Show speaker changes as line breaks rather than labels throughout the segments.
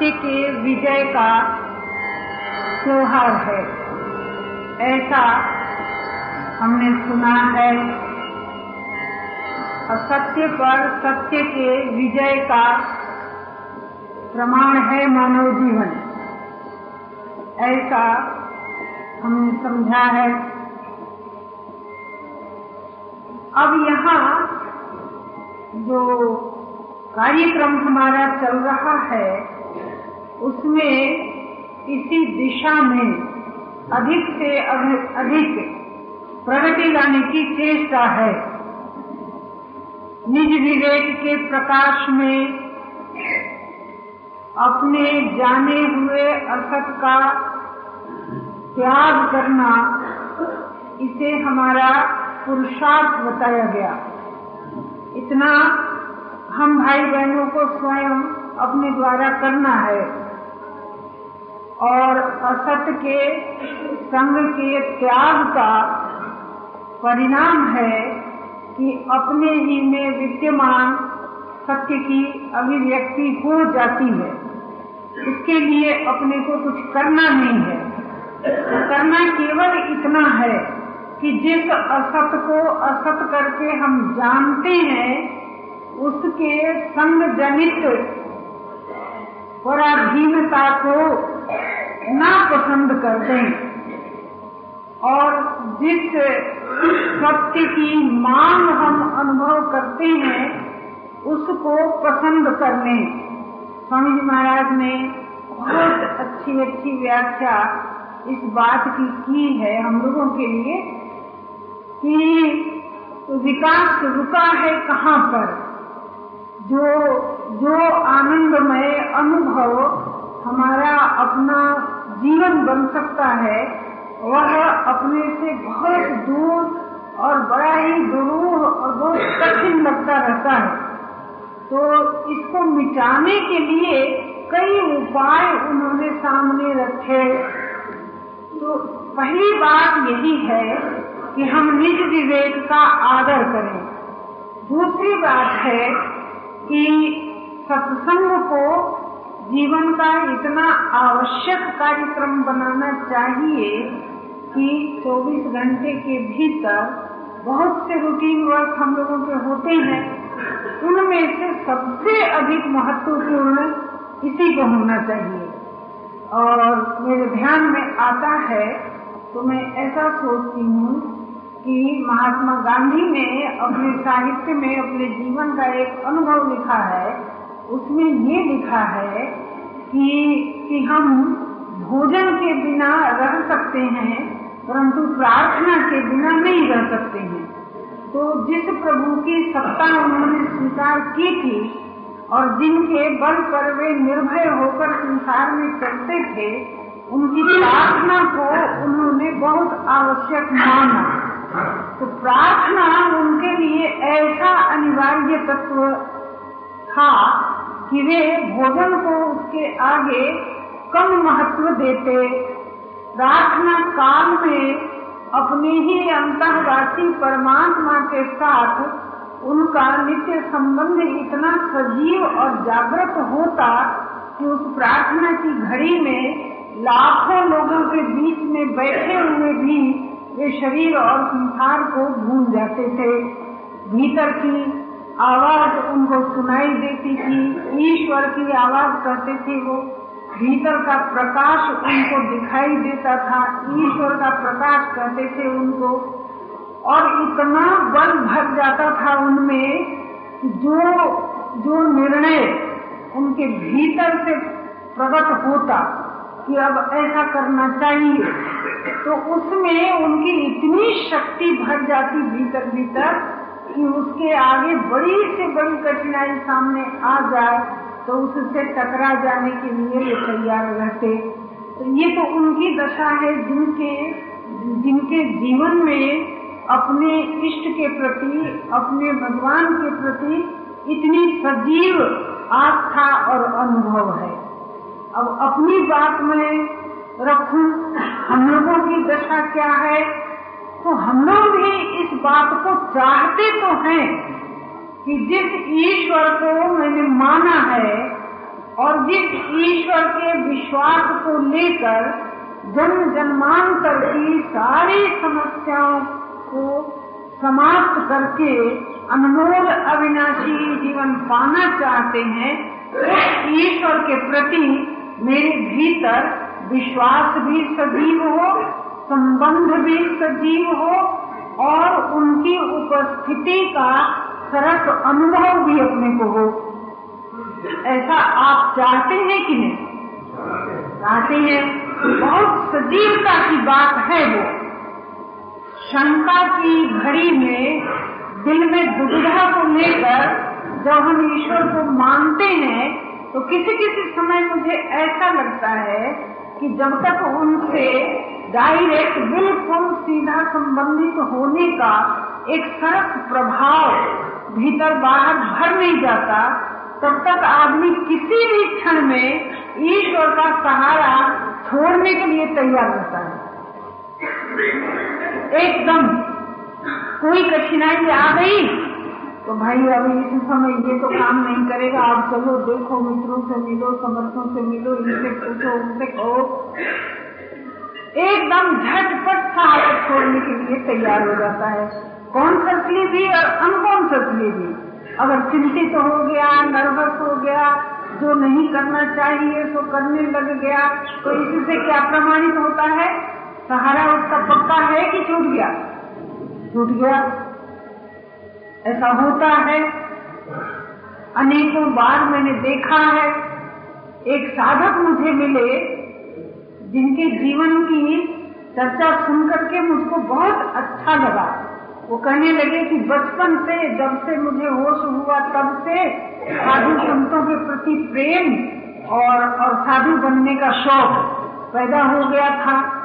सत्य के विजय का त्योहार है। ऐसा हमने सुना है। असत्य पर सत्य के विजय का प्रमाण है मानव जीवन। ऐसा हमने समझा है। अब यहाँ जो कार्यक्रम हमारा चल रहा है उसमें इसी दिशा में अधिक से अधिक प्रगति लाने की चेष्टा है। निज विवेक के प्रकाश में अपने जाने हुए असत का त्याग करना, इसे हमारा पुरुषार्थ बताया गया। इतना हम भाई बहनों को स्वयं अपने द्वारा करना है। और असत के संग के त्याग का परिणाम है कि अपने ही में विद्यमान सत्य की अभिव्यक्ति हो जाती है। इसके लिए अपने को कुछ करना नहीं है। तो करना केवल इतना है कि जिस असत को असत करके हम जानते हैं, उसके संग जनित पराधीनता को ना पसंद कर दें और जिस सत्य की मांग हम अनुभव करते हैं, उसको पसंद करने। स्वामी जी महाराज ने बहुत अच्छी अच्छी व्याख्या इस बात की की है हम लोगों के लिए कि विकास रुका है कहाँ पर? जो जो आनंदमय अनुभव हमारा अपना जीवन बन सकता है, वह अपने से बहुत दूर और बड़ा ही दुरूह और बहुत कठिन लगता रहता है। तो इसको मिटाने के लिए कई उपाय उन्होंने सामने रखे। तो पहली बात यही है कि हम निज विवेक का आदर करें। दूसरी बात है कि सत्संग को जीवन का इतना आवश्यक कार्यक्रम बनाना चाहिए कि 24 घंटे के भीतर बहुत से रूटीन वर्क हम लोगों के होते हैं। उनमें से सबसे अधिक महत्वपूर्ण इसी को होना चाहिए। और मेरे ध्यान में आता है तो मैं ऐसा सोचती हूँ कि महात्मा गांधी ने अपने साहित्य में अपने जीवन का एक अनुभव लिखा है। उसमें ये लिखा है कि कि हम भोजन के बिना रह सकते हैं, परंतु प्रार्थना के बिना नहीं रह सकते हैं। तो जिस प्रभु की सत्ता उन्होंने स्वीकार की थी, और जिनके बल पर वे निर्भय होकर संसार में चलते थे, उनकी प्रार्थना को उन्होंने बहुत आवश्यक माना। तो प्रार्थना उनके लिए ऐसा अनिवार्य तत्व था कि वे भोजन को उसके आगे कम महत्व देते। प्रार्थना काल में अपने ही अंतर्वासी परमात्मा के साथ उनका नित्य संबंध इतना सजीव और जागृत होता कि उस प्रार्थना की घड़ी में लाखों लोगों के बीच में बैठे हुए भी वे शरीर और संसार को भूल जाते थे। भीतर की आवाज़ उनको सुनाई देती थी, ईश्वर की आवाज़ कहते थे वो। भीतर का प्रकाश उनको दिखाई देता था, ईश्वर का प्रकाश कहते थे उनको। और इतना बल भर जाता था उनमें जो जो निर्णय उनके भीतर से प्रकट होता कि अब ऐसा करना चाहिए तो उसमें उनकी इतनी शक्ति भर जाती भीतर भीतर कि उसके आगे बड़ी से बड़ी कठिनाई सामने आ जाए तो उससे टकरा जाने के लिए वे तैयार रहते। तो ये तो उनकी दशा है जिनके जिनके जीवन में अपने इष्ट के प्रति, अपने भगवान के प्रति इतनी सजीव आस्था और अनुभव है। अब अपनी बात में रखूँ, हम लोगों की दशा क्या है? तो हम लोग भी इस बात को चाहते तो हैं कि जिस ईश्वर को मैंने माना है और जिस ईश्वर के विश्वास को लेकर जन्म जन्मांतर की सारी समस्याओं को समाप्त करके अनमोल अविनाशी जीवन पाना चाहते हैं, उस ईश्वर के प्रति मेरे भीतर विश्वास भी सजीव हो संबंध भी सजीव हो और उनकी उपस्थिति का सरस अनुभव भी अपने को हो। ऐसा आप चाहते हैं कि नहीं? चाहते हैं। बहुत सजीवता की बात है वो। शंका की घड़ी में दिल में दुविधा को लेकर जब हम ईश्वर को मानते हैं तो किसी किसी समय मुझे ऐसा लगता है कि जब तक उनसे डायरेक्ट बिल्कुल सीधा संबंधित होने का एक सरस प्रभाव भीतर बाहर भर नहीं जाता। तब तक आदमी किसी भी क्षण में ईश्वर का सहारा छोड़ने के लिए तैयार होता है। एकदम कोई कठिनाई आ गई तो भाई अभी इस समय ये तो काम नहीं करेगा। आप चलो, देखो मित्रों से मिलो, समर्थों से मिलो, इनसे पूछो, उनसे कहो। एकदम झटपट सहारा छोड़ने के लिए तैयार हो जाता है। कॉन्सर्टली भी और अनकॉन्सर्टली भी अगर चिंतित तो हो गया, नर्वस हो गया, जो नहीं करना चाहिए तो करने लग गया तो इससे क्या प्रमाणित होता है? सहारा उसका पक्का है कि छूट गया? छूट गया। ऐसा होता है। अनेकों बार मैंने देखा है। एक साधक मुझे मिले जिनके जीवन की चर्चा सुन करके मुझको बहुत अच्छा लगा। वो कहने लगे कि बचपन से, जब से मुझे होश हुआ, तब से साधु संतों के प्रति प्रेम और और साधु बनने का शौक पैदा हो गया था।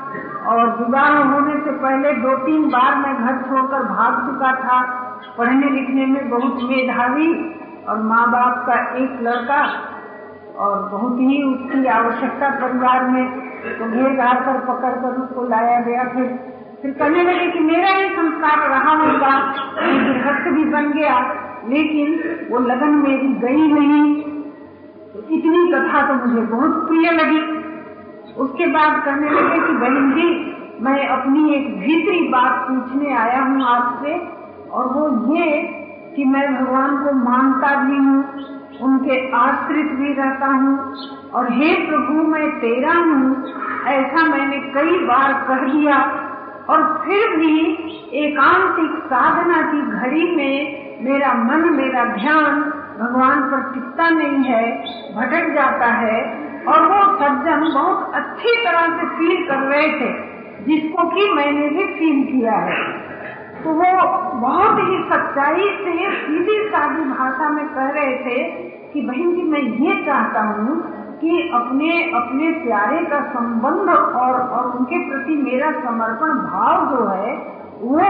और विवाह होने से पहले दो तीन बार मैं घर छोड़कर भाग चुका था। पढ़ने लिखने में बहुत मेधावी और माँ बाप का एक लड़का और बहुत ही उसकी आवश्यकता परिवार में तो घेर घार कर पकड़ कर उसको लाया गया। फिर फिर कहने लगे कि मेरा ही संस्कार रहा होगा गृहस्थ भी बन गया, लेकिन वो लगन मेरी गई नहीं। तो इतनी कथा तो मुझे बहुत प्रिय लगी। उसके बाद कहने लगे कि बहन जी, मैं अपनी एक भीतरी बात पूछने आया हूँ आपसे, और वो ये कि मैं भगवान को मानता भी हूँ उनके आश्रित भी रहता हूँ। और हे प्रभु, मैं तेरा हूँ। ऐसा मैंने कई बार कह दिया। और फिर भी एकांतिक साधना की घड़ी में मेरा मन, मेरा ध्यान भगवान पर टिकता नहीं है, भटक जाता है। और वो सज्जन बहुत अच्छी तरह से फील कर रहे थे, जिसको कि मैंने भी फील किया है। तो वो बहुत ही सच्चाई से, सीधी सादी भाषा में कह रहे थे कि बहन जी, मैं ये चाहता हूँ कि अपने अपने प्यारे का संबंध और और उनके प्रति मेरा समर्पण भाव जो है, वो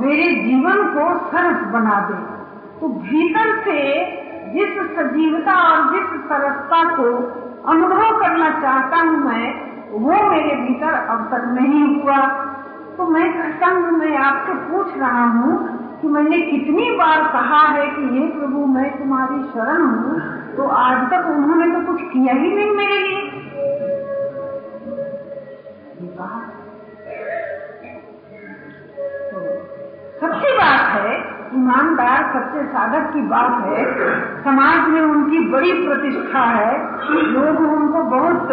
मेरे जीवन को सरस बना दे। तो भीतर से जिस सजीवता और जिस सरसता को अनुभव करना चाहता हूँ मैं, वो मेरे भीतर अवसर नहीं हुआ। तो मैं कहता हूँ मैं आपसे पूछ रहा हूँ कि मैंने कितनी बार कहा है कि हे प्रभु, मैं तुम्हारी शरण हूँ तो आज तक उन्होंने तो कुछ किया ही नहीं मेरे लिए। तो सच्ची बात है, ईमानदार सच्चे साधक की बात है, समाज में उनकी बड़ी प्रतिष्ठा है, लोग उनको बहुत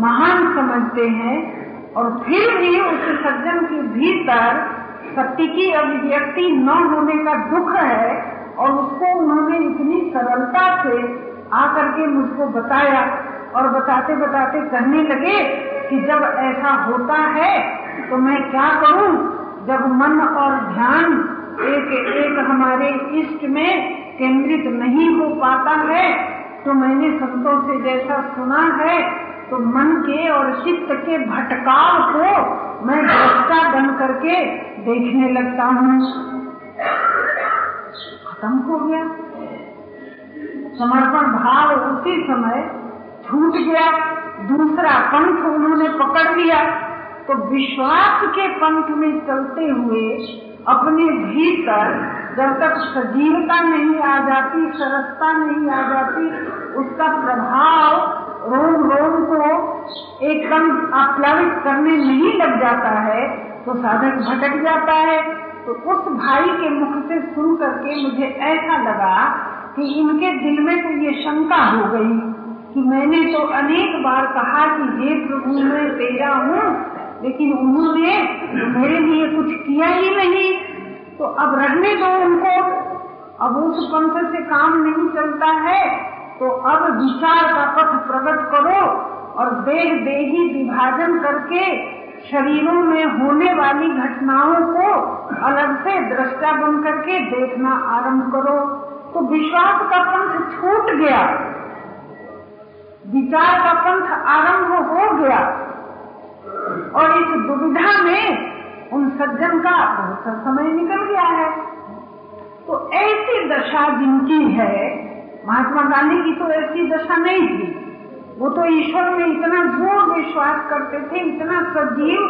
महान समझते हैं और फिर भी उस सज्जन के भीतर सत्य की अभिव्यक्ति न होने का दुख है और उसको उन्होंने इतनी सरलता से आकर के मुझको बताया और बताते बताते कहने लगे कि जब ऐसा होता है तो मैं क्या करूँ? जब मन और ध्यान एक एक हमारे इष्ट में केंद्रित नहीं हो पाता है तो मैंने संतों से जैसा सुना है तो मन के और चित्त के भटकाव को मैं दृष्टा बन करके देखने लगता हूँ। खत्म हो गया। समर्पण भाव उसी समय छूट गया। दूसरा पंथ उन्होंने पकड़ लिया। तो विश्वास के पंथ में चलते हुए अपने भीतर जब तक सजीवता नहीं आ जाती, सरसता नहीं आ जाती, उसका प्रभाव रोम रोम को एकदम आप्लावित करने नहीं लग जाता है तो साधक भटक जाता है। तो उस भाई के मुख से सुन करके मुझे ऐसा लगा कि इनके दिल में तो ये शंका हो गई कि मैंने तो अनेक बार कहा कि ये प्रभु, मैं तेरा हूँ, लेकिन उन्होंने मेरे लिए कुछ किया ही नहीं। तो अब रहने दो उनको। अब उस पंथ से काम नहीं चलता है। तो अब विचार का पथ प्रकट करो और देह देही विभाजन करके शरीरों में होने वाली घटनाओं को अलग से दृष्टा बन करके देखना आरंभ करो। तो विश्वास का पंथ छूट गया। विचार का पंथ आरंभ हो गया। और इस दुविधा में उन सज्जन का बहुत समय निकल गया है। तो ऐसी दशा जिनकी है महात्मा गांधी की तो ऐसी दशा नहीं थी। वो तो ईश्वर में इतना ज़ोर विश्वास करते थे, इतना सजीव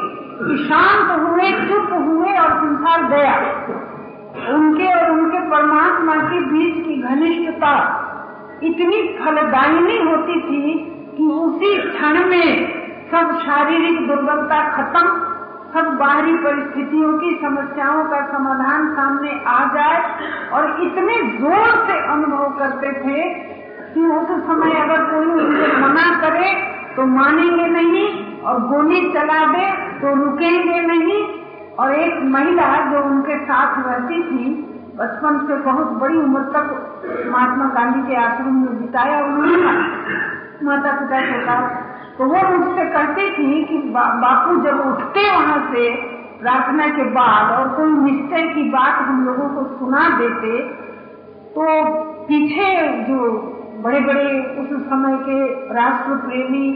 कि शांत हुए, चुप हुए और संसार गया। उनके और उनके परमात्मा के बीच की घनिष्ठता इतनी फलदायिनी होती थी कि उसी क्षण में सब शारीरिक दुर्बलता खत्म सब बाहरी परिस्थितियों की समस्याओं का समाधान सामने आ जाए और इतने ज़ोर से अनुभव करते थे कि उस समय अगर कोई उनसे मना करे तो मानेंगे नहीं और गोली चला दे तो रुकेंगे नहीं। और एक महिला जो उनके साथ रहती थी, बचपन से बहुत बड़ी उम्र तक महात्मा गांधी के आश्रम में बिताया उन्होंने। माता पिता के साथ तो वो मुझसे कहती थी कि बा, बापू जब उठते वहाँ से प्रार्थना के बाद और कोई निश्चय की बात हम लोगों को सुना देते तो पीछे जो बड़े बड़े उस समय के राष्ट्र प्रेमी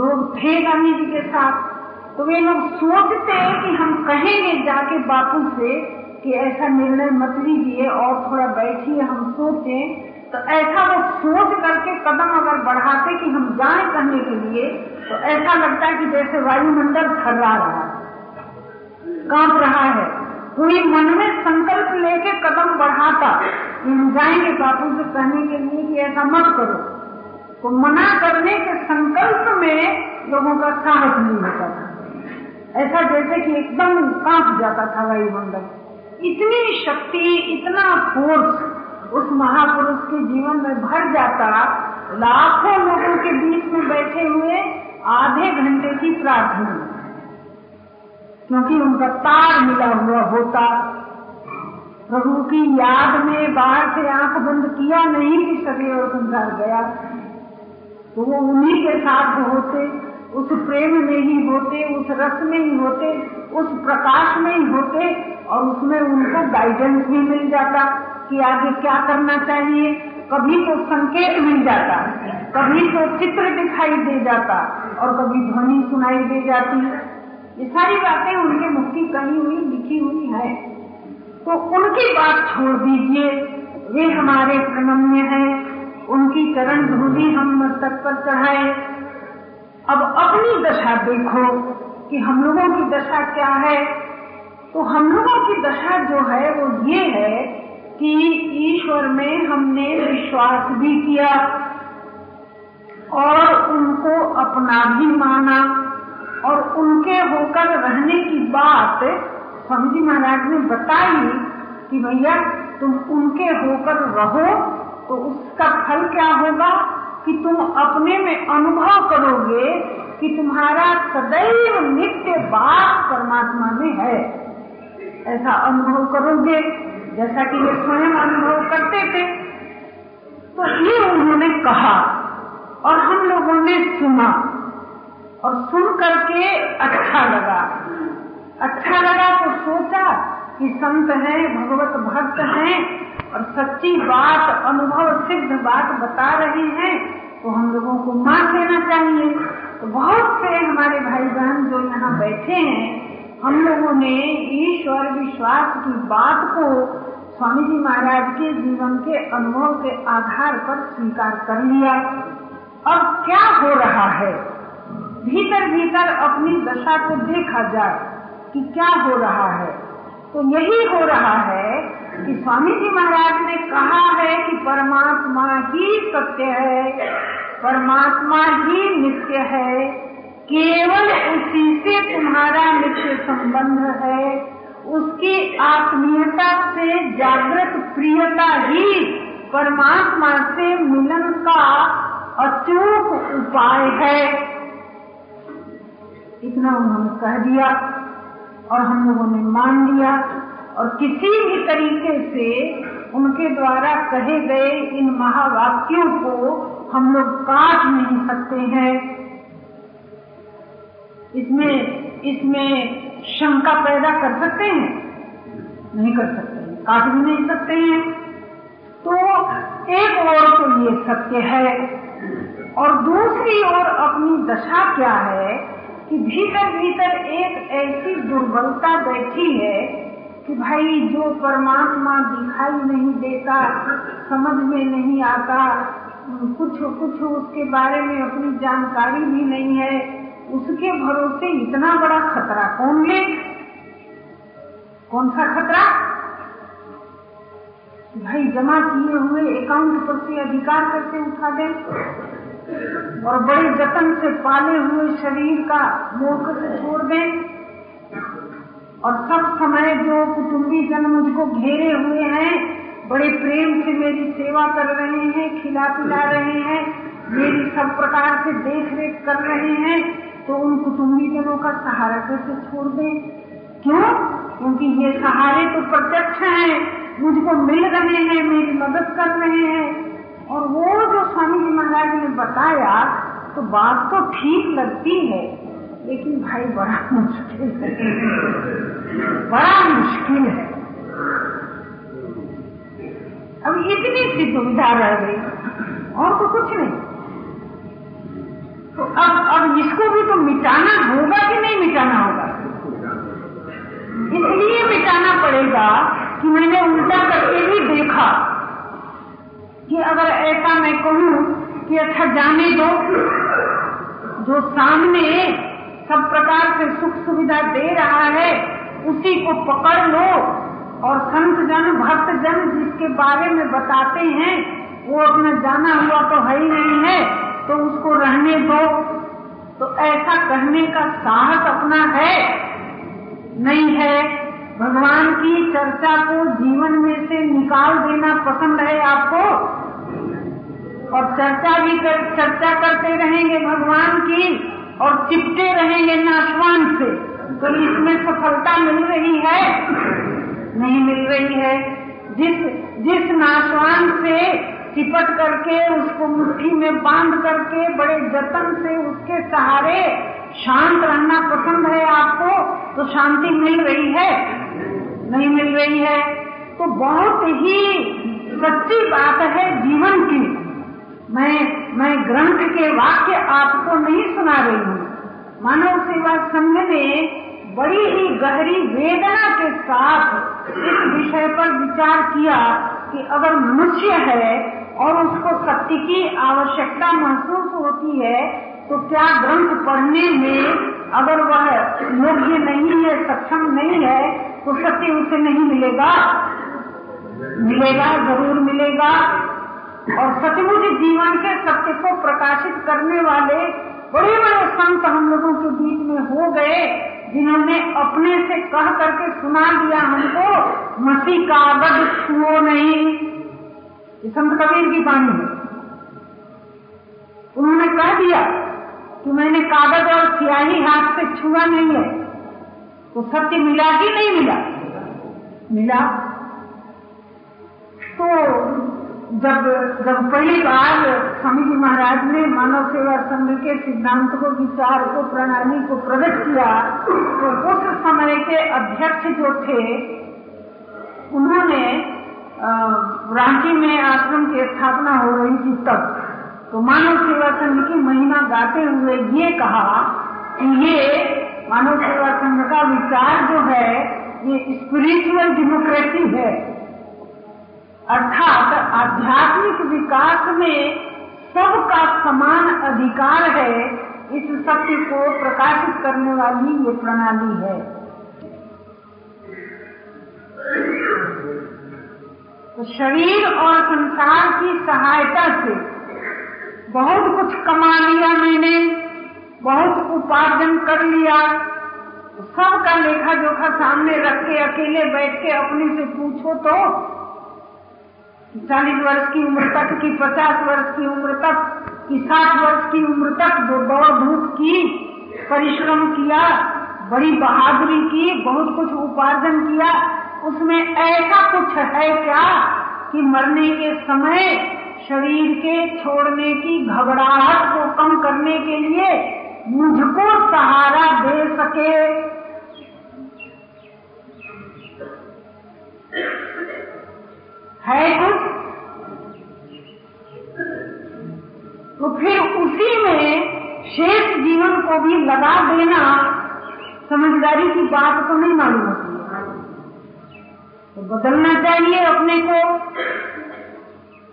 लोग थे गांधी जी के साथ तो वे लोग सोचते कि हम कहेंगे जाके बापू से कि ऐसा निर्णय मत लीजिए और थोड़ा बैठिए हम सोचें। तो ऐसा वो सोच करके कदम अगर बढ़ाते कि हम जाए लिए तो ऐसा लगता है कि जैसे वायुमंडल थर्रा रहा है। काँप रहा है। कोई मन में संकल्प लेके कदम बढ़ाता हम जाएँगे बापू से कहने के लिए कि ऐसा मत करो। तो मना करने के संकल्प में लोगों का साहस नहीं होता था। ऐसा जैसे कि एकदम काँप जाता था वायुमंडल। इतनी शक्ति, इतना फोर्स उस महापुरुष के जीवन में भर जाता लाखों लोगों के बीच में बैठे हुए आधे घंटे की प्रार्थना। क्योंकि उनका तार मिला हुआ होता। प्रभु की याद में बाहर से आँख बंद किया नहीं कि सभी और संसार गया। तो वो उन्हीं के साथ होते, उस प्रेम में ही होते, उस रस में ही होते, उस प्रकाश में ही होते और उसमें उनको गाइडेंस भी मिल जाता। कि आगे क्या करना चाहिए, कभी तो संकेत मिल जाता, कभी तो चित्र दिखाई दे जाता और कभी ध्वनि सुनाई दे जाती ये सारी बातें उनके मुक्ति कही हुई, लिखी हुई है। तो उनकी बात छोड़ दीजिए, वे हमारे प्रणम्य हैं, उनकी चरण धूलि हम मस्तक पर चढ़ाए। अब अपनी दशा देखो कि हम लोगों की दशा क्या है। तो हम लोगों की दशा जो है, वो ये है कि ईश्वर में हमने विश्वास भी किया और उनको अपना भी माना और उनके होकर रहने की बात स्वामी जी महाराज ने बताई कि भैया, तुम उनके होकर रहो तो उसका फल क्या होगा कि तुम अपने में अनुभव करोगे कि तुम्हारा सदैव नित्य बात परमात्मा में है। ऐसा अनुभव करोगे। जैसा कि वे स्वयं अनुभव करते थे तो ये उन्होंने कहा और हम लोगों ने सुना और सुन करके अच्छा लगा। अच्छा लगा तो सोचा कि संत हैं, भगवत भक्त हैं और सच्ची बात, अनुभव सिद्ध बात बता रहे हैं तो हम लोगों को मान लेना चाहिए। तो बहुत से हमारे भाई बहन जो यहाँ बैठे हैं, हम लोगों ने ईश्वर विश्वास की बात को स्वामी जी महाराज के जीवन के अनुभव के आधार पर स्वीकार कर लिया। अब क्या हो रहा है? भीतर भीतर अपनी दशा को देखा जाए कि क्या हो रहा है। तो यही हो रहा है कि स्वामी जी महाराज ने कहा है कि परमात्मा ही सत्य है, परमात्मा ही नित्य है, केवल उसी से तुम्हारा नित्य संबंध है। उसकी आत्मीयता से, जागृत प्रियता ही परमात्मा से मिलन का अचूक उपाय है। इतना उन्होंने कह दिया और हम लोगों ने मान लिया और किसी भी तरीके से उनके द्वारा कहे गए इन महावाक्यों को हम लोग काट नहीं सकते हैं। इसमें इसमें शंका पैदा कर सकते हैं? नहीं कर सकते हैं। काट भी नहीं सकते हैं। तो एक ओर तो ये सत्य है। और दूसरी ओर अपनी दशा क्या है कि भीतर भीतर एक ऐसी दुर्बलता बैठी है कि भाई जो परमात्मा दिखाई नहीं देता, समझ में नहीं आता, कुछ कुछ उसके बारे में अपनी जानकारी भी नहीं है उसके भरोसे इतना बड़ा खतरा कौन ले? कौन सा खतरा? भाई जमा किए हुए अकाउंट पर से अधिकार करके उठा दे और बड़े जतन से पाले हुए शरीर का मोह से छोड़ दें? और सब समय जो कुटुंबी जन मुझको घेरे हुए हैं, बड़े प्रेम से मेरी सेवा कर रहे हैं खिला पिला रहे हैं, मेरी सब प्रकार से देख रेख कर रहे हैं तो उन कुटुंबी जनों का सहारा कैसे छोड़ दें। क्यों? क्योंकि ये सहारे तो प्रत्यक्ष हैं। मुझको मिल रहे हैं, मेरी मदद कर रहे हैं। और वो जो स्वामी जी महाराज ने बताया तो बात तो ठीक लगती है, लेकिन भाई बड़ा मुश्किल है। बड़ा मुश्किल है। अब इतनी सी दुविधा रह गई, और तो कुछ नहीं। तो अब अब इसको भी तो मिटाना होगा कि नहीं मिटाना होगा? इसलिए मिटाना पड़ेगा कि मैंने उल्टा करके भी देखा कि अगर ऐसा मैं कहूँ कि अच्छा जाने दो, जो सामने सब प्रकार से सुख सुविधा दे रहा है, उसी को पकड़ लो। और संत जन, भक्त जन जिसके बारे में बताते हैं, वो अपना जाना हुआ तो है ही नहीं है। तो उसको रहने दो। तो ऐसा करने का साहस अपना है? नहीं है। भगवान की चर्चा को जीवन में से निकाल देना पसंद है आपको? और चर्चा भी कर, चर्चा करते रहेंगे भगवान की और चिपटे रहेंगे नाशवान से। तो इसमें सफलता मिल रही है? नहीं मिल रही है। जिस जिस नाशवान से चिपट करके, उसको मुट्ठी में बाँध करके, बड़े जतन से उसके सहारे शांत रहना पसंद है आपको तो शांति मिल रही है? नहीं मिल रही है। तो बहुत ही सच्ची बात है जीवन की। मैं मैं ग्रंथ के वाक्य आपको नहीं सुना रही हूँ। मानव सेवा संघ ने बड़ी ही गहरी वेदना के साथ इस विषय पर विचार किया कि अगर मनुष्य है और उसको सत्य की आवश्यकता महसूस होती है तो क्या ग्रंथ पढ़ने में अगर वह योग्य नहीं है, सक्षम नहीं है तो सत्य उसे नहीं मिलेगा। मिलेगा, ज़रूर मिलेगा। और सचमुच जीवन के सत्य को प्रकाशित करने वाले बड़े बड़े संत हम लोगों के बीच में हो गए, जिन्होंने अपने से कह करके सुना दिया हमको मसी कागज़ छुओ नहीं। ये संत कबीर की वाणी है। उन्होंने कह दिया कि मैंने कागज़ और स्याही हाथ से छुआ नहीं है। तो सत्य मिला कि नहीं मिला? मिला। तो जब जब पहली बार स्वामी जी महाराज ने मानव सेवा संघ के सिद्धांत को, विचार को, प्रणाली को प्रकट किया तो उस समय के अध्यक्ष जो थे, उन्होंने रांची में आश्रम की स्थापना हो रही थी तब। तो मानव सेवा संघ की महिमा गाते हुए ये कहा कि ये मानव सेवा संघ का विचार जो है, ये स्पिरिचुअल डेमोक्रेसी है। अर्थात आध्यात्मिक विकास में सबका समान अधिकार है, इस सत्य को प्रकाशित करने वाली ये प्रणाली है। तो शरीर और संसार की सहायता से बहुत कुछ कमा लिया मैंने, बहुत उपार्जन कर लिया। सबका लेखा जोखा सामने रख के, अकेले बैठ के अपने से पूछो तो चालीस वर्ष की उम्र तक की, पचास वर्ष की उम्र तक की, साठ वर्ष की उम्र तक दौड़ धूप की, परिश्रम किया, बड़ी बहादुरी की, बहुत कुछ उपार्जन किया। उसमें ऐसा कुछ है क्या कि मरने के समय शरीर के छोड़ने की घबराहट को कम करने के लिए मुझको सहारा दे सके? है कुछ? तो फिर उसी में शेष जीवन को भी लगा देना। समझदारी की बात तो नहीं मालूम तो बदलना चाहिए अपने को।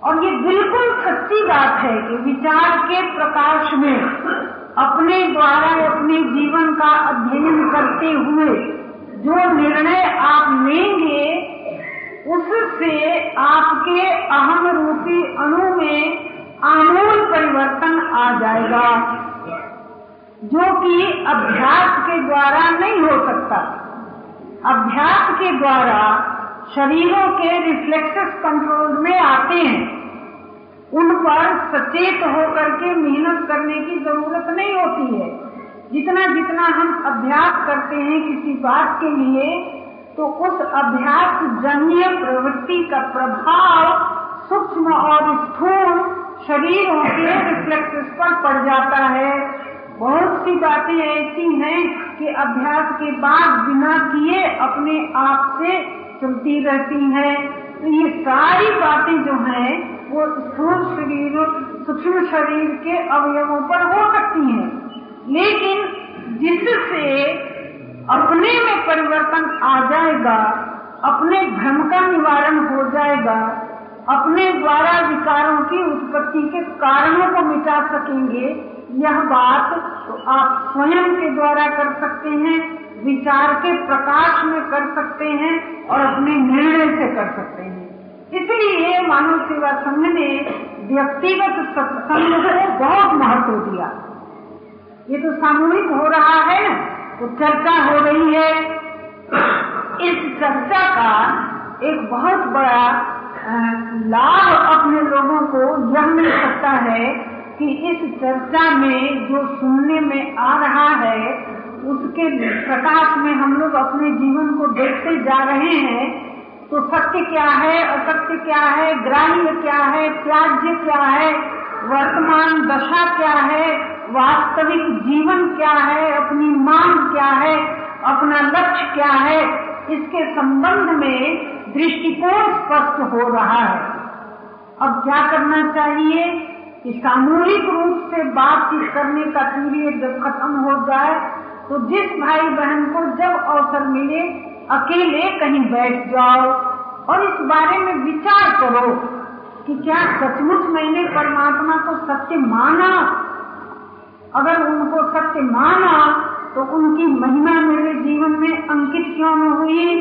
और ये बिल्कुल सच्ची बात है कि विचार के प्रकाश में अपने द्वारा अपने जीवन का अध्ययन करते हुए जो निर्णय आप लेंगे, उससे आपके अहम रूपी अणु में आमूल परिवर्तन आ जाएगा, जो कि अभ्यास के द्वारा नहीं हो सकता। अभ्यास के द्वारा शरीरों के रिफ्लेक्सेस कंट्रोल में आते हैं। उन पर सचेत होकर के मेहनत करने की ज़रूरत नहीं होती है। जितना जितना हम अभ्यास करते हैं किसी बात के लिए तो उस अभ्यास जन्य प्रवृत्ति का प्रभाव सूक्ष्म और स्थूल शरीरों के रिफ्लेक्सेस पर पड़ जाता है। बहुत सी बातें ऐसी हैं कि अभ्यास के बाद बिना किए अपने आप से चलती रहती है। तो ये सारी बातें जो हैं, वो स्थूल शरीर, सूक्ष्म शरीर के अवयवों पर हो सकती हैं। लेकिन जिससे अपने में परिवर्तन आ जाएगा, अपने भ्रम का निवारण हो जाएगा, अपने द्वारा विकारों की उत्पत्ति के कारणों को मिटा सकेंगे, यह बात तो आप स्वयं के द्वारा कर सकते हैं। विचार के प्रकाश में कर सकते हैं और अपने निर्णय से कर सकते हैं। इसलिए मानव सेवा संघ ने व्यक्तिगत सत्संग को बहुत महत्व दिया। ये तो सामूहिक हो रहा है तो चर्चा हो रही है। इस चर्चा का एक बहुत बड़ा लाभ अपने लोगों को यह मिल सकता है कि इस चर्चा में जो सुनने में आ रहा है उसके प्रकाश में हम लोग अपने जीवन को देखते जा रहे हैं तो सत्य क्या है, असत्य क्या है, ग्राह्य क्या है, त्याज्य क्या है, वर्तमान दशा क्या है, वास्तविक जीवन क्या है, अपनी मांग क्या है, अपना लक्ष्य क्या है, इसके संबंध में दृष्टिकोण स्पष्ट हो रहा है। अब क्या करना चाहिए कि सामूहिक रूप से बातचीत करने का पीरियड खत्म हो जाए तो जिस भाई बहन को जब अवसर मिले, अकेले कहीं बैठ जाओ और इस बारे में विचार करो कि क्या सचमुच मैंने परमात्मा को सत्य माना। अगर उनको सत्य माना तो उनकी महिमा मेरे जीवन में अंकित क्यों न हुई?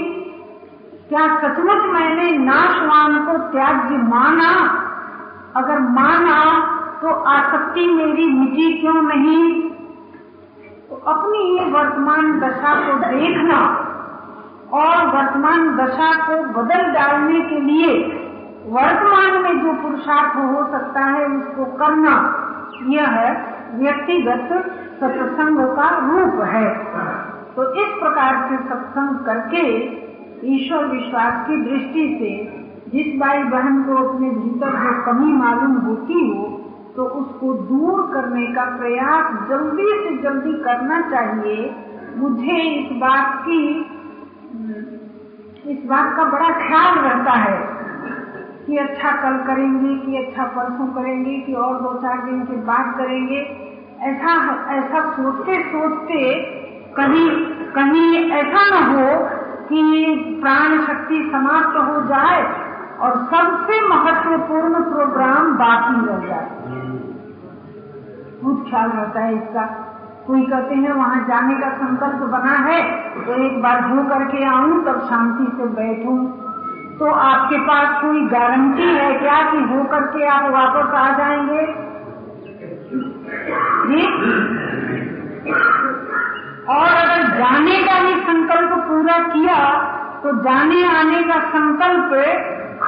क्या सचमुच मैंने नाशवान को त्याज्य माना? अगर माना तो आसक्ति मेरी मिटी क्यों नहीं? तो अपनी वर्तमान दशा को देखना और वर्तमान दशा को बदल डालने के लिए वर्तमान में जो पुरुषार्थ हो सकता है उसको करना, यह है व्यक्तिगत सत्संग का रूप है। तो इस प्रकार से सत्संग करके ईश्वर विश्वास की दृष्टि से जिस भाई बहन को अपने भीतर जो कमी मालूम होती हो तो उसको दूर करने का प्रयास जल्दी से जल्दी करना चाहिए। मुझे इस बात की इस बात का बड़ा ख्याल रहता है कि अच्छा कल करेंगे, कि अच्छा परसों करेंगे, कि और दो चार दिन के बाद करेंगे। ऐसा ऐसा सोचते सोचते कहीं कहीं ऐसा न हो कि प्राण शक्ति समाप्त हो जाए। और सबसे महत्वपूर्ण प्रोग्राम बाकी रह जाए। बहुत ख्याल रहता है इसका। कोई कहते हैं, वहाँ जाने का संकल्प बना है तो एक बार हो करके आऊँ, तब शांति से बैठूं। तो आपके पास कोई गारंटी है क्या कि हो करके आप वापस आ जाएँगे? जी? और अगर जाने का भी संकल्प पूरा किया तो जाने आने का संकल्प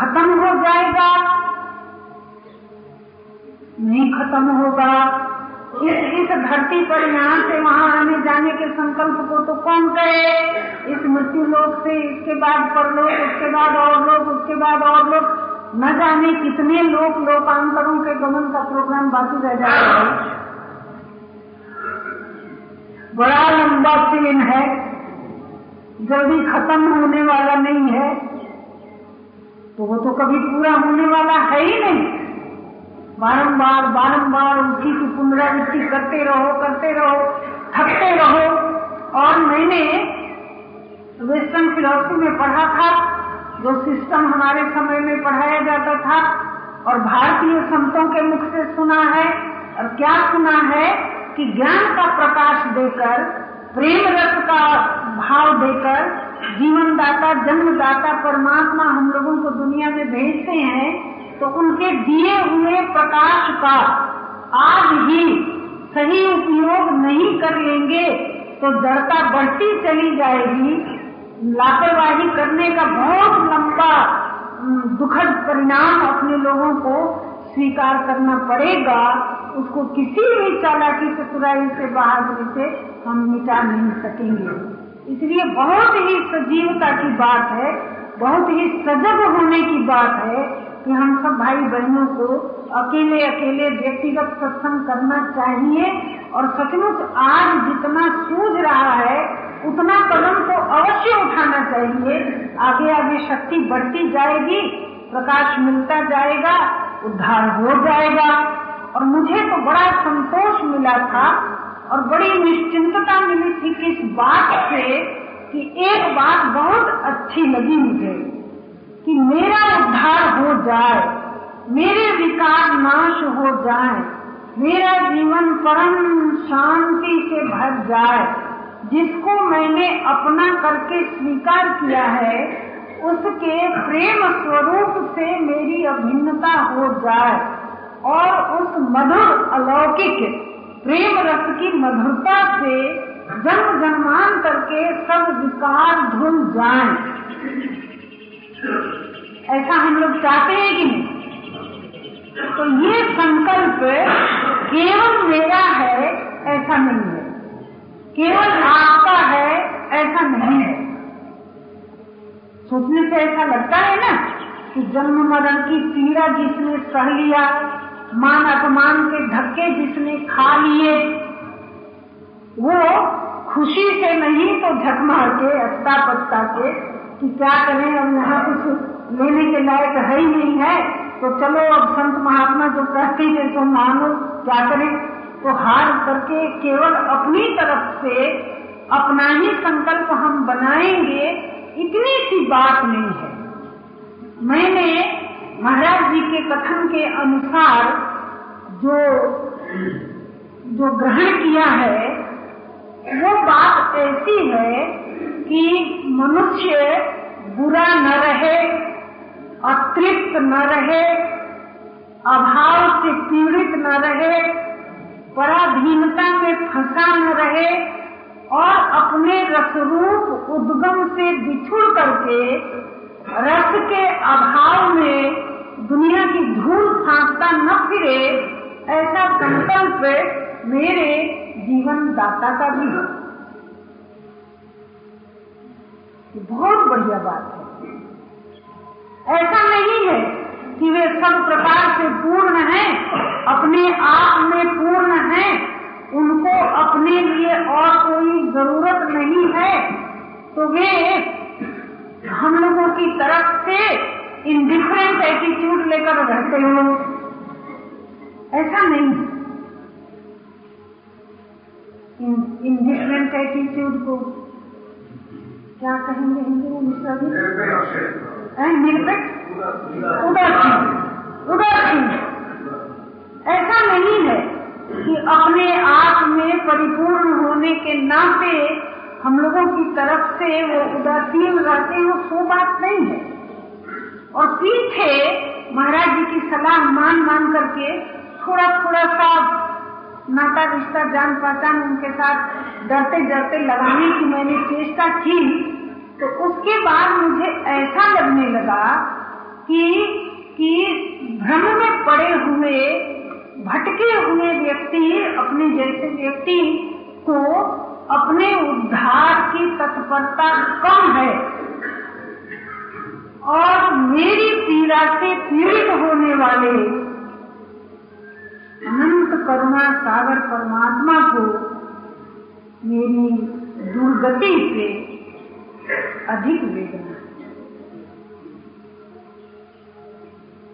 खत्म हो जाएगा। नहीं खत्म होगा। इस इस धरती पर यहाँ से वहाँ आने जाने के संकल्प को तो कौन करे? इस मृत्यु लोक से, इसके बाद परलोक, उसके बाद और लोग उसके बाद और लोग न जाने कितने लोग लोकांतरों के गमन का प्रोग्राम बाकी रह जाएगा बड़ा लंबा चेन है। जल्दी खत्म होने वाला नहीं है। वो तो कभी पूरा होने वाला है ही नहीं। बारंबार बारंबार उसी की पुनरावृत्ति करते रहो करते रहो, थकते रहो। और मैंने वेस्टर्न फिलोसफी में पढ़ा था, जो सिस्टम हमारे समय में पढ़ाया जाता था, और भारतीय संतों के मुख से सुना है। और क्या सुना है कि ज्ञान का प्रकाश देकर प्रेम रस का भाव देकर जीवनदाता, जन्मदाता, परमात्मा हम लोगों को दुनिया में भेजते हैं तो उनके दिए हुए प्रकाश का आज ही सही उपयोग नहीं कर लेंगे तो जड़ता बढ़ती चली जाएगी। लापरवाही करने का बहुत लंबा दुखद परिणाम अपने लोगों को स्वीकार करना पड़ेगा। उसको किसी भी चालाकी चतुराई से बहादुरी से हम मिटा नहीं सकेंगे। इसलिए बहुत ही सजीवता की बात है, बहुत ही सजग होने की बात है कि हम सब भाई बहनों को अकेले अकेले व्यक्तिगत सत्संग करना चाहिए और सचमुच आज जितना सूझ रहा है, उतना कदम तो अवश्य उठाना चाहिए। आगे आगे शक्ति बढ़ती जाएगी, प्रकाश मिलता जाएगा, उद्धार हो जाएगा। और मुझे तो बड़ा संतोष मिला था और बड़ी निश्चिंतता मिली थी किस बात से कि एक बात बहुत अच्छी लगी मुझे, कि मेरा उद्धार हो जाए, मेरे विकार नाश हो जाए, मेरा जीवन परम शांति से भर जाए, जिसको मैंने अपना करके स्वीकार किया है, उसके प्रेम स्वरूप से मेरी अभिन्नता हो जाए और उस मधुर अलौकिक प्रेम रस की मधुरता से जन्म जन्मांतर के सब विकार धुल जाए। ऐसा हम लोग चाहते हैं कि नहीं। तो ये संकल्प केवल मेरा है, ऐसा नहीं है। केवल आपका है, ऐसा नहीं है। सोचने से ऐसा लगता है ना कि जन्म मरण की पीड़ा जिसने सह लिया मान अपमान के धक्के जिसने खा लिए, वो खुशी से नहीं तो झकमार के अत्ता पत्ता के, कि क्या करें, अब यहाँ कुछ लेने के लायक है ही नहीं है। तो चलो अब संत महात्मा जो कहते हैं तो मानो क्या करें? तो हार करके केवल अपनी तरफ़ से अपना ही संकल्प हम बनाएँगे, इतनी सी बात नहीं है। मैंने महाराज जी के कथन के अनुसार जो जो ग्रहण किया है, वो बात ऐसी है कि मनुष्य बुरा न रहे, अतृप्त न रहे, अभाव से पीड़ित न रहे, पराधीनता में फंसा न रहे और अपने रसरूप उद्गम से बिछुड़ करके रस के अभाव में दुनिया की धूल फांकता न फिरे, ऐसा संकल्प मेरे जीवन दाता का भी बहुत बढ़िया बात है। ऐसा नहीं है कि वे सब प्रकार से पूर्ण हैं, अपने आप में पूर्ण हैं, उनको अपने लिए और कोई ज़रूरत नहीं है तो वे हम लोगों की तरफ़ से इंडिफरेंट एटीट्यूड लेकर रहते हो। ऐसा नहीं। इंडिफरेंट एटीट्यूड को क्या कहेंगे हिंदी में मिश्रा जी? निरपेक्ष। उदासीन उदासीन ऐसा नहीं है कि अपने आप में परिपूर्ण होने के नाते हम लोगों की तरफ़ से वो उदासीन रहते हैं वो बात नहीं है। और पीछे महाराज जी की सलाह मान मान करके थोड़ा थोड़ा सा नाता रिश्ता जान पहचान उनके साथ डरते डरते लगाने की मैंने चेष्टा की तो उसके बाद मुझे ऐसा लगने लगा कि कि भ्रम में पड़े हुए, भटके हुए व्यक्ति, अपने जैसे व्यक्ति को अपने उद्धार की तत्परता कम है। और मेरी पीड़ा से पीड़ित होने वाले अनंत करुणा सागर परमात्मा को मेरी दुर्गति से अधिक वेदना।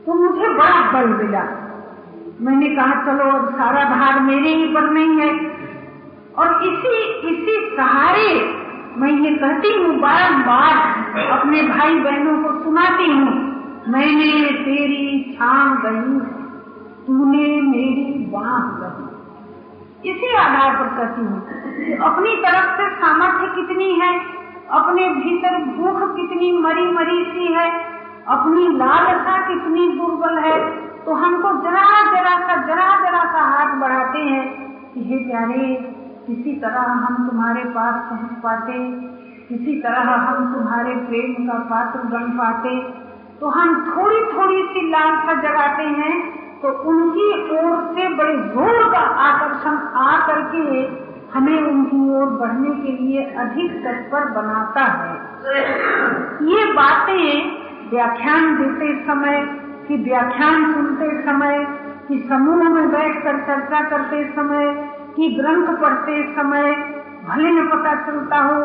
तो मुझे बड़ा बल मिला। मैंने कहा, चलो, अब सारा भार मेरे ही पर नहीं है। और इसी इसी सहारे मैं ये कहती हूँ बारम्बार अपने भाई बहनों को सुनाती हूँ, मैंने तेरी छान गई तूने मेरी बाह गई इसी आधार पर कहती हूँ अपनी तरफ़ से सामर्थ्य कितनी है, अपने भीतर भूख कितनी मरी मरी सी है, अपनी लालसा कितनी दुर्बल है तो हमको जरा जरा सा जरा जरा सा हाथ बढ़ाते हैं कि, हे प्यारे किसी तरह हम तुम्हारे पास पहुँच पाते, किसी तरह हम तुम्हारे प्रेम का पात्र बन पाते तो हम थोड़ी थोड़ी सी लालसा जगाते हैं तो उनकी ओर से बड़े ज़ोर का आकर्षण आ करके हमें उनकी ओर बढ़ने के लिए अधिक तत्पर बनाता है। ये बातें व्याख्यान देते समय, कि व्याख्यान सुनते समय, कि समूह में बैठकर चर्चा करते समय कि ग्रंथ पढ़ते समय भले न पता चलता हो,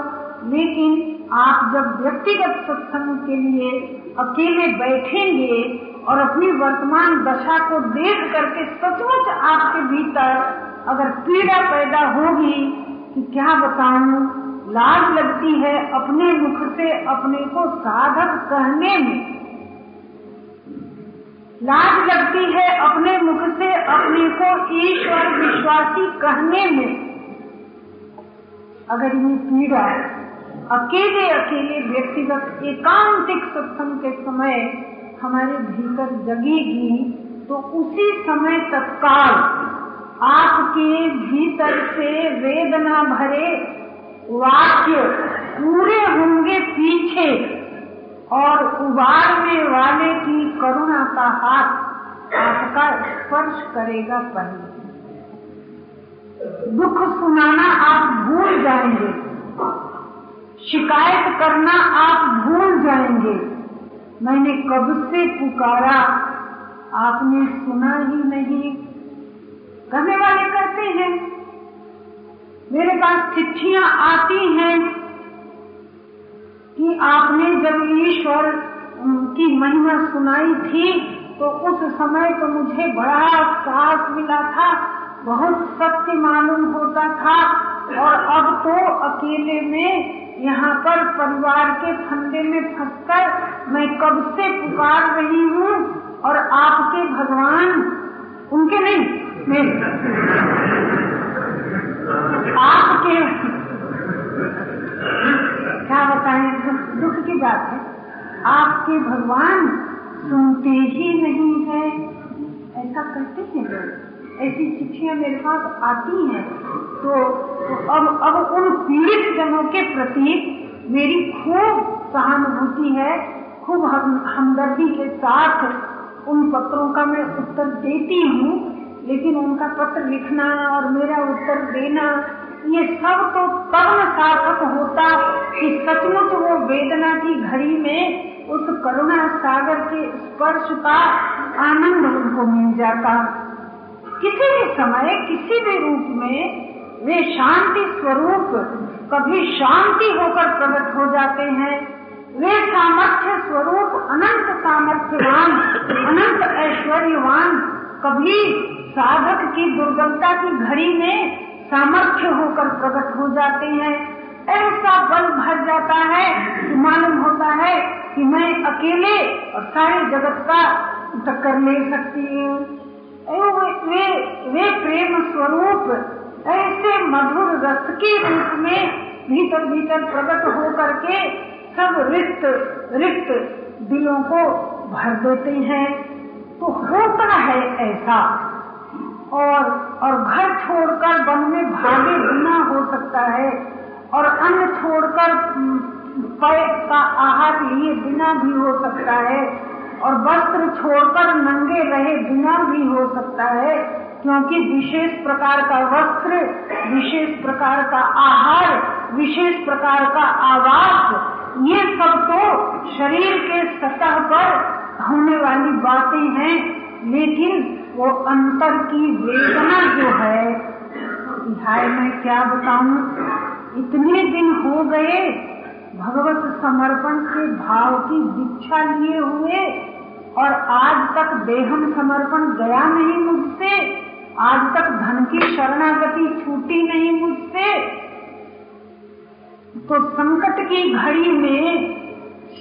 लेकिन आप जब व्यक्तिगत सत्संग के लिए अकेले बैठेंगे और अपनी वर्तमान दशा को देख करके सचमुच आपके भीतर अगर पीड़ा पैदा होगी कि क्या बताऊँ? लाज लगती है अपने मुख से अपने को साधक कहने में। लाज लगती है अपने मुख से, अपने को ईश्वर विश्वासी कहने में। अगर ये पीड़ा अकेले अकेले व्यक्तिगत एकांतिक सत्संग के समय हमारे भीतर जगेगी तो उसी समय तत्काल आपके भीतर से वेदना भरे वाक्य पूरे होंगे पीछे। और उबारने वाले की करुणा का हाथ आपका स्पर्श करेगा पहले। दुख सुनाना आप भूल जाएँगे। शिकायत करना आप भूल जाएँगे। मैंने कब से पुकारा, आपने सुना ही नहीं। कहने वाले कहते हैं, मेरे पास चिट्ठियाँ आती हैं कि आपने जब ईश्वर की महिमा सुनाई थी तो उस समय तो मुझे बड़ा साहस मिला था, बहुत सत्य मालूम होता था, और अब तो अकेले में, यहाँ पर परिवार के फंदे में फंसकर मैं कब से पुकार रही हूँ, और आपके भगवान, उनके नहीं मेरे आपके। क्या बताएँ? दुख, की बात है। आपके भगवान सुनते ही नहीं है। ऐसा कहते हैं लोग। ऐसी चिट्ठियाँ मेरे पास आती हैं। तो, तो अब अब उन पीड़ित जनों के प्रति मेरी खूब सहानुभूति है। खूब हम, हमदर्दी के साथ उन पत्रों का मैं उत्तर देती हूँ। लेकिन उनका पत्र लिखना और मेरा उत्तर देना ये सब तो कर्म सार्थक होता कि सचमुच वो वेदना की घड़ी में उस करुणा सागर के स्पर्श का आनंद उनको मिल जाता। किसी भी समय, किसी भी रूप में वे शांति स्वरूप, कभी शांति होकर प्रकट हो जाते हैं। वे सामर्थ्य स्वरूप, अनंत सामर्थ्यवान, अनंत ऐश्वर्यवान, कभी साधक की दुर्गमता की घड़ी में सामर्थ्य होकर प्रकट हो जाते हैं। ऐसा बल भर जाता है कि मालूम होता है कि मैं अकेले और सारे जगत का टक्कर ले सकती हूँ। वे वे प्रेम स्वरूप, ऐसे मधुर रस के रूप में भीतर भीतर प्रकट हो करके सब रिक्त रिक्त दिलों को भर देते हैं। तो होता है ऐसा। और और घर छोड़कर वन में भागे बिना हो सकता है। और अन्न छोड़कर पैर का आहार लिए बिना भी हो सकता है। और वस्त्र छोड़कर नंगे रहे बिना भी हो सकता है, क्योंकि विशेष प्रकार का वस्त्र, विशेष प्रकार का आहार, विशेष प्रकार का आवास, ये सब तो शरीर के सतह पर होने वाली बातें हैं। लेकिन वो अंतर की वेदना जो है हाय मैं क्या बताऊँ? इतने दिन हो गए, भगवत समर्पण के भाव की दीक्षा लिए हुए, और आज तक देहम समर्पण गया नहीं मुझसे, आज तक धन की शरणागति छूटी नहीं मुझसे। तो संकट की घड़ी में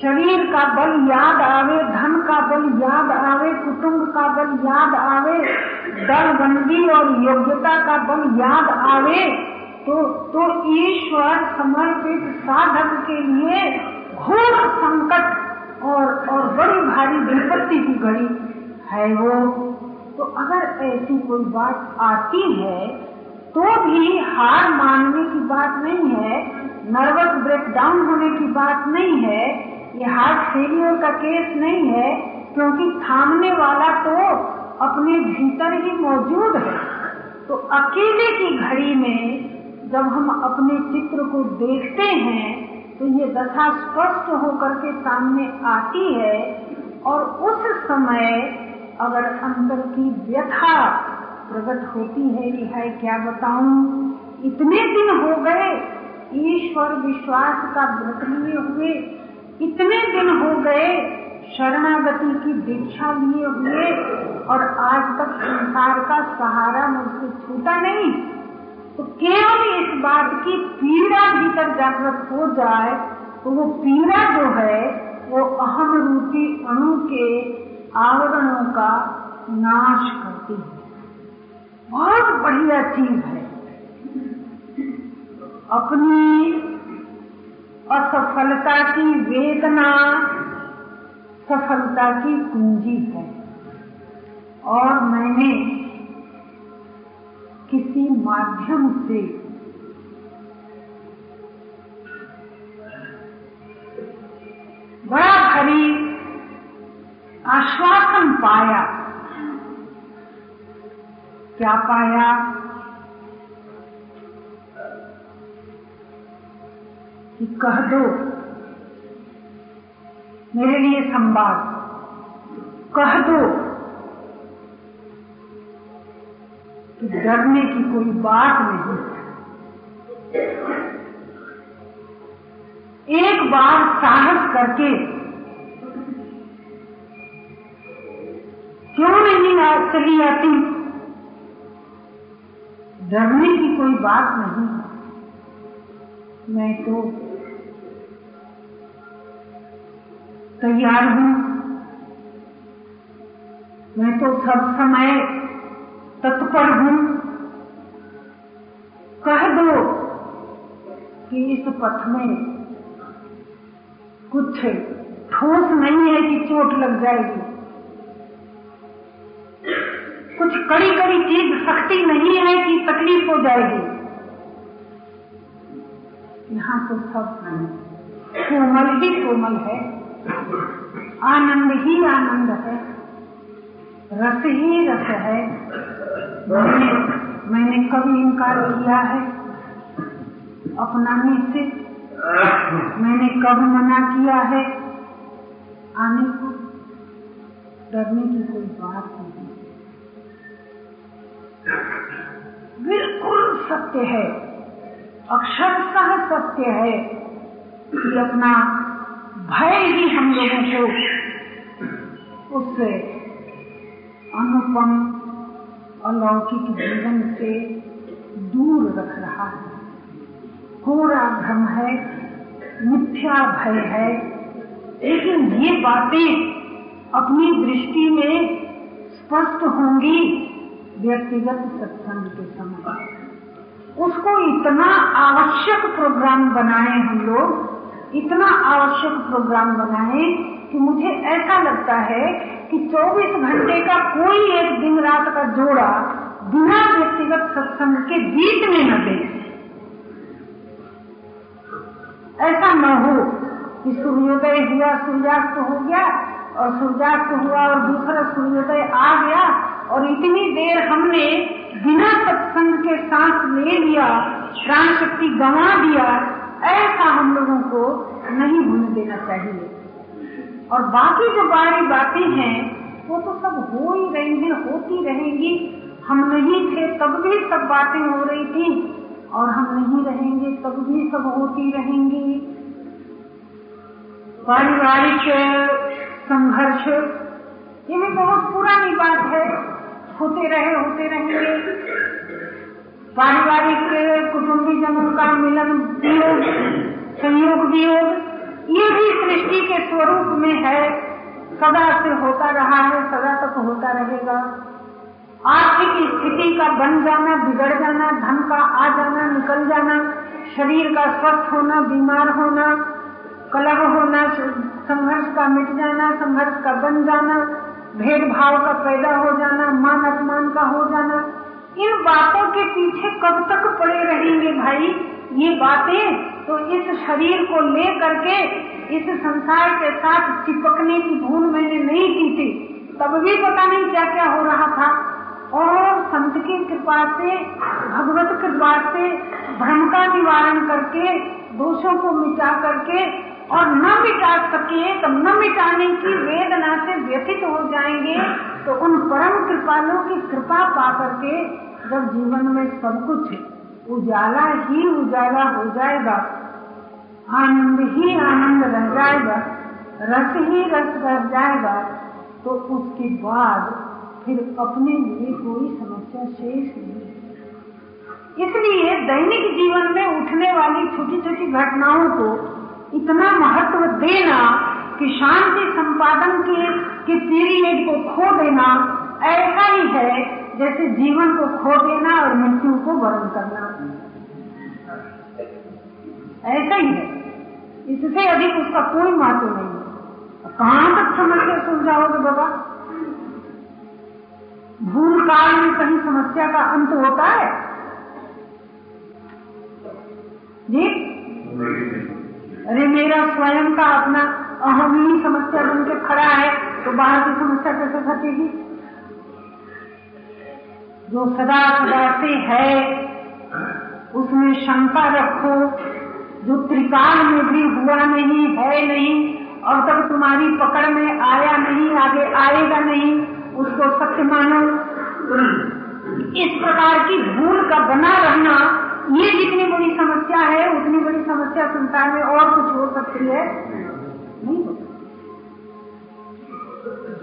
शरीर का बल याद आवे, धन का बल याद आवे, कुटुंब का बल याद आवे दल बंदी और योग्यता का बल याद आवे तो तो ईश्वर समर्पित साधक के लिए घोर संकट और और बड़ी भारी विपत्ति की घड़ी है वो। तो अगर ऐसी कोई बात आती है तो भी हार मानने की बात नहीं है, नर्वस ब्रेकडाउन होने की बात नहीं है ये हार्ट फेलियर का केस नहीं है, क्योंकि थामने वाला तो अपने भीतर ही मौजूद है। तो अकेले की घड़ी में जब हम अपने चित्र को देखते हैं तो ये दशा स्पष्ट होकर के सामने आती है, और उस समय अगर अंदर की व्यथा प्रकट होती है, कि है क्या बताऊँ? इतने दिन हो गए, ईश्वर विश्वास का व्रत लिए हुए इतने दिन हो गए शरणागति की दीक्षा लिए हुए और आज तक संसार का सहारा मुझसे छूटा नहीं। तो केवल इस बात की पीड़ा भीतर जागृत हो जाए तो वो पीड़ा जो है, वो अहम रूपी अणु के आवरणों का नाश करती है। बहुत बढ़िया चीज़ है। अपनी असफलता की वेदना, सफलता की कुंजी है। और मैंने किसी माध्यम से बड़ा भारी आश्वासन पाया। क्या पाया? कह दो। मेरे लिए संवाद। कह दो। कि डरने की कोई बात नहीं एक बार साहस करके क्यों नहीं आ, चली आती? डरने की कोई बात नहीं। मैं तो तैयार हूँ। मैं तो सब समय तत्पर हूँ। कह दो कि इस पथ में कुछ ठोस नहीं है कि चोट लग जाएगी। कुछ कड़ी कड़ी चीज़ सख्ती नहीं है कि तकलीफ़ हो जाएगी। यहाँ तो सब कोमल ही कोमल है। आनंद ही आनंद है। रस ही रस है। मैंने मैंने कभी इनकार किया है? अपनाने से। मैंने कब मना किया है? आने को डरने की कोई बात नहीं। बिल्कुल सत्य है। अक्षरशः सत्य है कि अपना भय ही हम लोगों को उस अनुपम अलौकिक जीवन से दूर रख रहा है। पूरा भ्रम है, मिथ्या भय है। लेकिन ये बातें अपनी दृष्टि में स्पष्ट होंगी व्यक्तिगत सत्संग के समय उसको इतना आवश्यक प्रोग्राम बनाए हम लोग इतना आवश्यक प्रोग्राम बनाए कि मुझे ऐसा लगता है कि 24 घंटे का कोई एक दिन रात का जोड़ा बिना व्यक्तिगत सत्संग के बीच में न दे। ऐसा न हो कि सूर्योदय हुआ, सूर्यास्त हो गया और सूर्यास्त हुआ और दूसरा सूर्योदय आ गया और इतनी देर हमने बिना सत्संग के सांस ले लिया, प्राण शक्ति गंवा दिया ऐसा हम लोगों को नहीं होने देना चाहिए। और बाकी जो बारी बातें हैं, वो तो सब हो ही रहेंगी होती रहेंगी। हम नहीं थे, तब भी सब बातें हो रही थी। और हम नहीं रहेंगे, तब भी सब होती रहेंगी। पारिवारिक संघर्ष, ये भी बहुत पुरानी बात है। होते रहे, होते रहेंगे। पारिवारिक, कुटुंबी जनों का मिलन भी वियोग संयोग वियोग ये भी सृष्टि के स्वरूप में है। सदा से होता रहा है, सदा तक होता रहेगा। आर्थिक स्थिति का बन जाना, बिगड़ जाना, धन का आ जाना, निकल जाना, शरीर का स्वस्थ होना, बीमार होना, कलह होना, संघर्ष का मिट जाना, संघर्ष का बन जाना, भेदभाव का पैदा हो जाना, मान अपमान का हो जाना इन बातों के पीछे कब तक पड़े रहेंगे भाई? ये बातें तो इस शरीर को ले करके इस संसार के साथ चिपकने की भूल मैंने नहीं की थी। तब भी पता नहीं क्या क्या हो रहा था। और संत की कृपा से, भगवत कृपा से भ्रम का निवारण करके, दोषों को मिटा करके, और न मिटा सके तो न मिटाने की वेदना से व्यथित हो जाएँगे। तो उन परम कृपालों की कृपा पा करके जब जीवन में सब कुछ उजाला ही उजाला हो जाएगा, आनंद ही आनंद रह जाएगा, रस ही रस रह जाएगा तो उसके बाद फिर अपने लिए कोई समस्या शेष नहीं इसलिए दैनिक जीवन में उठने वाली छोटी छोटी घटनाओं को इतना महत्व देना कि शांति संपादन के के पीरियड को खो देना ऐसा ही है जैसे जीवन को खो देना और मृत्यु को वर्ण करना। ऐसा ही है। इससे अधिक उसका कोई महत्व नहीं है। कहाँ तक समस्या सुलझाओगे बाबा? भूल काल में कहीं समस्या का अंत होता है? जी? अरे मेरा स्वयं का अपना अहम ही समस्या बन के खड़ा है तो बाहर की समस्या कैसे घटेगी? जो सदा सदा से है, उसमें शंका रखो। जो त्रिकाल में भी हुआ नहीं, है नहीं, और तब तुम्हारी पकड़ में आया नहीं, आगे आएगा नहीं, उसको सत्य मानो। इस प्रकार की भूल का बना रहना, ये जितनी बड़ी समस्या है, उतनी बड़ी समस्या संसार में और कुछ हो सकती है।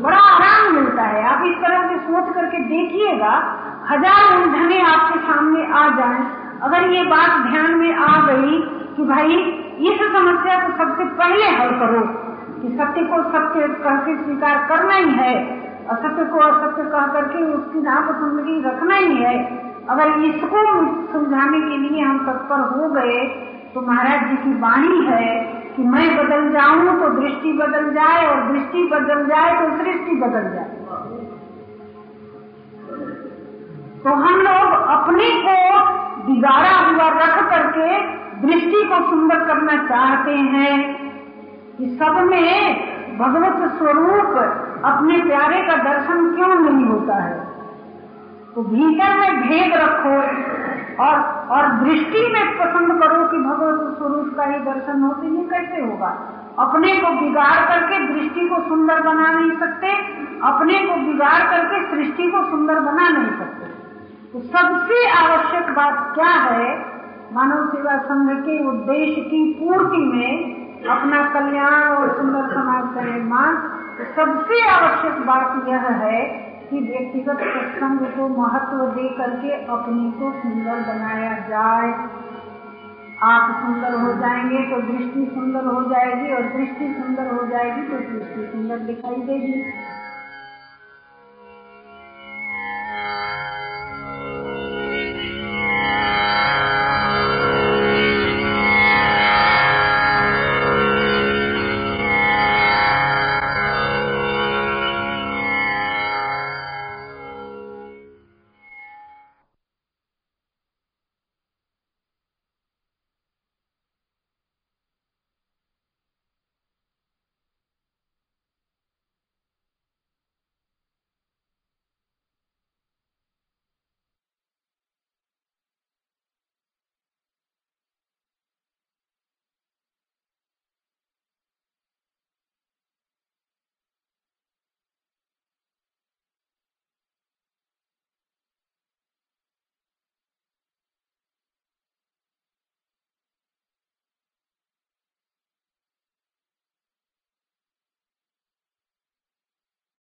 बड़ा आराम मिलता है। आप इस तरह से सोच करके देखिएगा, हज़ार उलझने आपके सामने आ जाएँ। अगर ये बात ध्यान में आ गई कि भाई, इस समस्या को सबसे पहले हल करो कि सत्य को सत्य कह के स्वीकार करना ही है असत्य को असत्य कह करके उसकी नापसंदगी रखना ही है। अगर इसको समझाने के लिए हम तत्पर हो गए तो महाराज जी की वाणी है कि मैं बदल जाऊँ तो दृष्टि बदल जाए और दृष्टि बदल जाए तो सृष्टि बदल जाए। तो हम लोग अपने को बिगाड़ा हुआ रख करके दृष्टि को सुंदर करना चाहते हैं कि सब में भगवत स्वरूप अपने प्यारे का दर्शन क्यों नहीं होता है? तो भीतर में भेद रखो। और और दृष्टि में पसंद करो कि भगवत स्वरूप का ही दर्शन हो तो ये कैसे होगा? अपने को बिगाड़ करके दृष्टि को सुंदर बना नहीं सकते, अपने को बिगाड़ करके सृष्टि को सुंदर बना नहीं सकते। तो सबसे आवश्यक बात क्या है? मानव सेवा संघ के उद्देश्य की पूर्ति में अपना कल्याण और सुंदर समाज का निर्माण। तो सबसे आवश्यक बात यह है कि व्यक्तिगत सत्संग को महत्व दे करके अपने को सुंदर बनाया जाए। आप सुंदर हो जाएँगे तो दृष्टि सुंदर हो जाएगी और दृष्टि सुंदर हो जाएगी तो दृष्टि सुंदर दिखाई देगी।